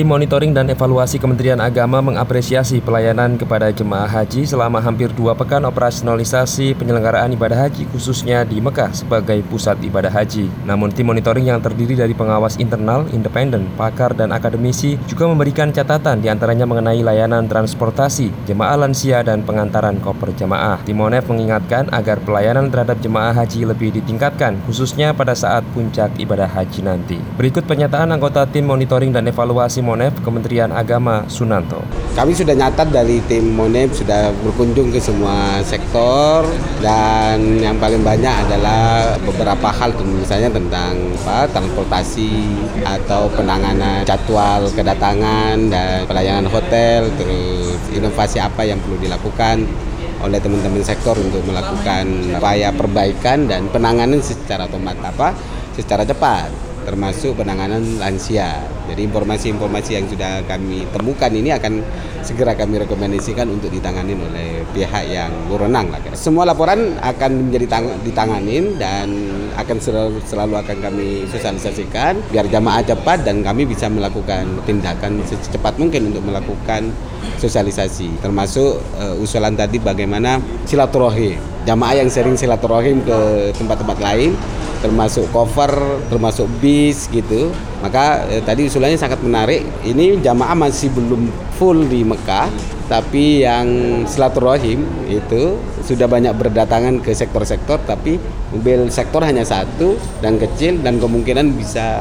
Tim monitoring dan evaluasi Kementerian Agama mengapresiasi pelayanan kepada jemaah haji selama hampir dua pekan operasionalisasi penyelenggaraan ibadah haji khususnya di Mekah sebagai pusat ibadah haji. Namun tim monitoring yang terdiri dari pengawas internal, independen, pakar, dan akademisi juga memberikan catatan di antaranya mengenai layanan transportasi, jemaah lansia, dan pengantaran koper jemaah. Tim Monef mengingatkan agar pelayanan terhadap jemaah haji lebih ditingkatkan khususnya pada saat puncak ibadah haji nanti. Berikut pernyataan anggota tim monitoring dan evaluasi Monef Kementerian Agama Sunanto. Kami sudah nyatat dari tim Monef sudah berkunjung ke semua sektor dan yang paling banyak adalah beberapa hal misalnya tentang apa, transportasi atau penanganan jadwal kedatangan dan pelayanan hotel terus inovasi apa yang perlu dilakukan oleh teman-teman sektor untuk melakukan upaya perbaikan dan penanganan secara otomatis apa secara cepat termasuk penanganan lansia. Jadi informasi-informasi yang sudah kami temukan ini akan segera kami rekomendasikan untuk ditangani oleh pihak yang berwenang. Semua laporan akan menjadi tang ditanganin dan akan selalu, selalu akan kami sosialisasikan biar jamaah cepat dan kami bisa melakukan tindakan secepat mungkin untuk melakukan sosialisasi termasuk uh, usulan tadi bagaimana silaturahim jamaah yang sering silaturahim ke tempat-tempat lain termasuk cover, termasuk bis gitu. Maka eh, tadi usulannya sangat menarik. Ini jamaah masih belum full di Mekah, tapi yang silaturahim itu sudah banyak berdatangan ke sektor-sektor, tapi mobil sektor hanya satu dan kecil dan kemungkinan bisa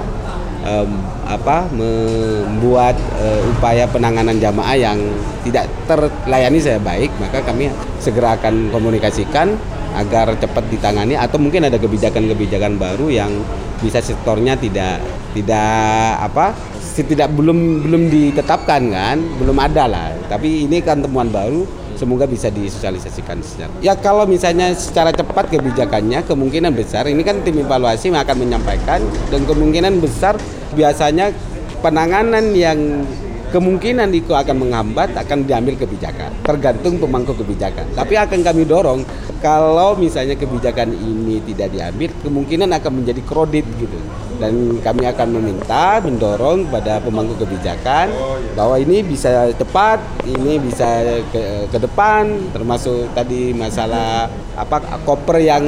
um, apa membuat uh, upaya penanganan jamaah yang tidak terlayani saya baik, maka kami segera akan komunikasikan agar cepat ditangani atau mungkin ada kebijakan-kebijakan baru yang bisa sektornya tidak tidak apa tidak belum belum ditetapkan kan belum ada lah. Tapi ini kan temuan baru semoga bisa disosialisasikan secara ya kalau misalnya secara cepat kebijakannya kemungkinan besar ini kan tim evaluasi akan menyampaikan dan kemungkinan besar biasanya penanganan yang kemungkinan itu akan menghambat akan diambil kebijakan. Tergantung pemangku kebijakan. Tapi akan kami dorong kalau misalnya kebijakan ini tidak diambil, kemungkinan akan menjadi kredit gitu. Dan kami akan meminta, mendorong pada pemangku kebijakan bahwa ini bisa cepat, ini bisa ke, ke depan, termasuk tadi masalah apa koper yang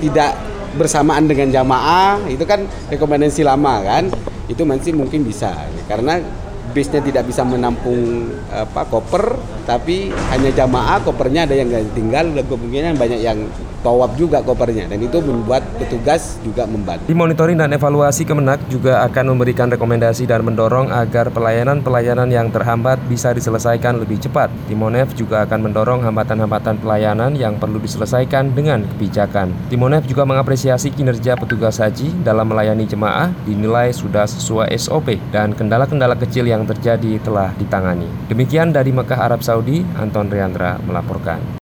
tidak bersamaan dengan jamaah, itu kan rekomendasi lama kan, itu masih mungkin bisa karena bisnya tidak bisa menampung apa koper tapi hanya jamaah kopernya ada yang tinggal dan kemungkinan banyak yang tawab juga kopernya dan itu membuat petugas juga membantu. Di monitoring dan evaluasi Kemenak juga akan memberikan rekomendasi dan mendorong agar pelayanan-pelayanan yang terhambat bisa diselesaikan lebih cepat. Timonef juga akan mendorong hambatan-hambatan pelayanan yang perlu diselesaikan dengan kebijakan. Timonef juga mengapresiasi kinerja petugas haji dalam melayani jemaah dinilai sudah sesuai SOP dan kendala-kendala kecil yang terjadi telah ditangani. Demikian dari Mekah Arab Saudi, Anton Riandra melaporkan.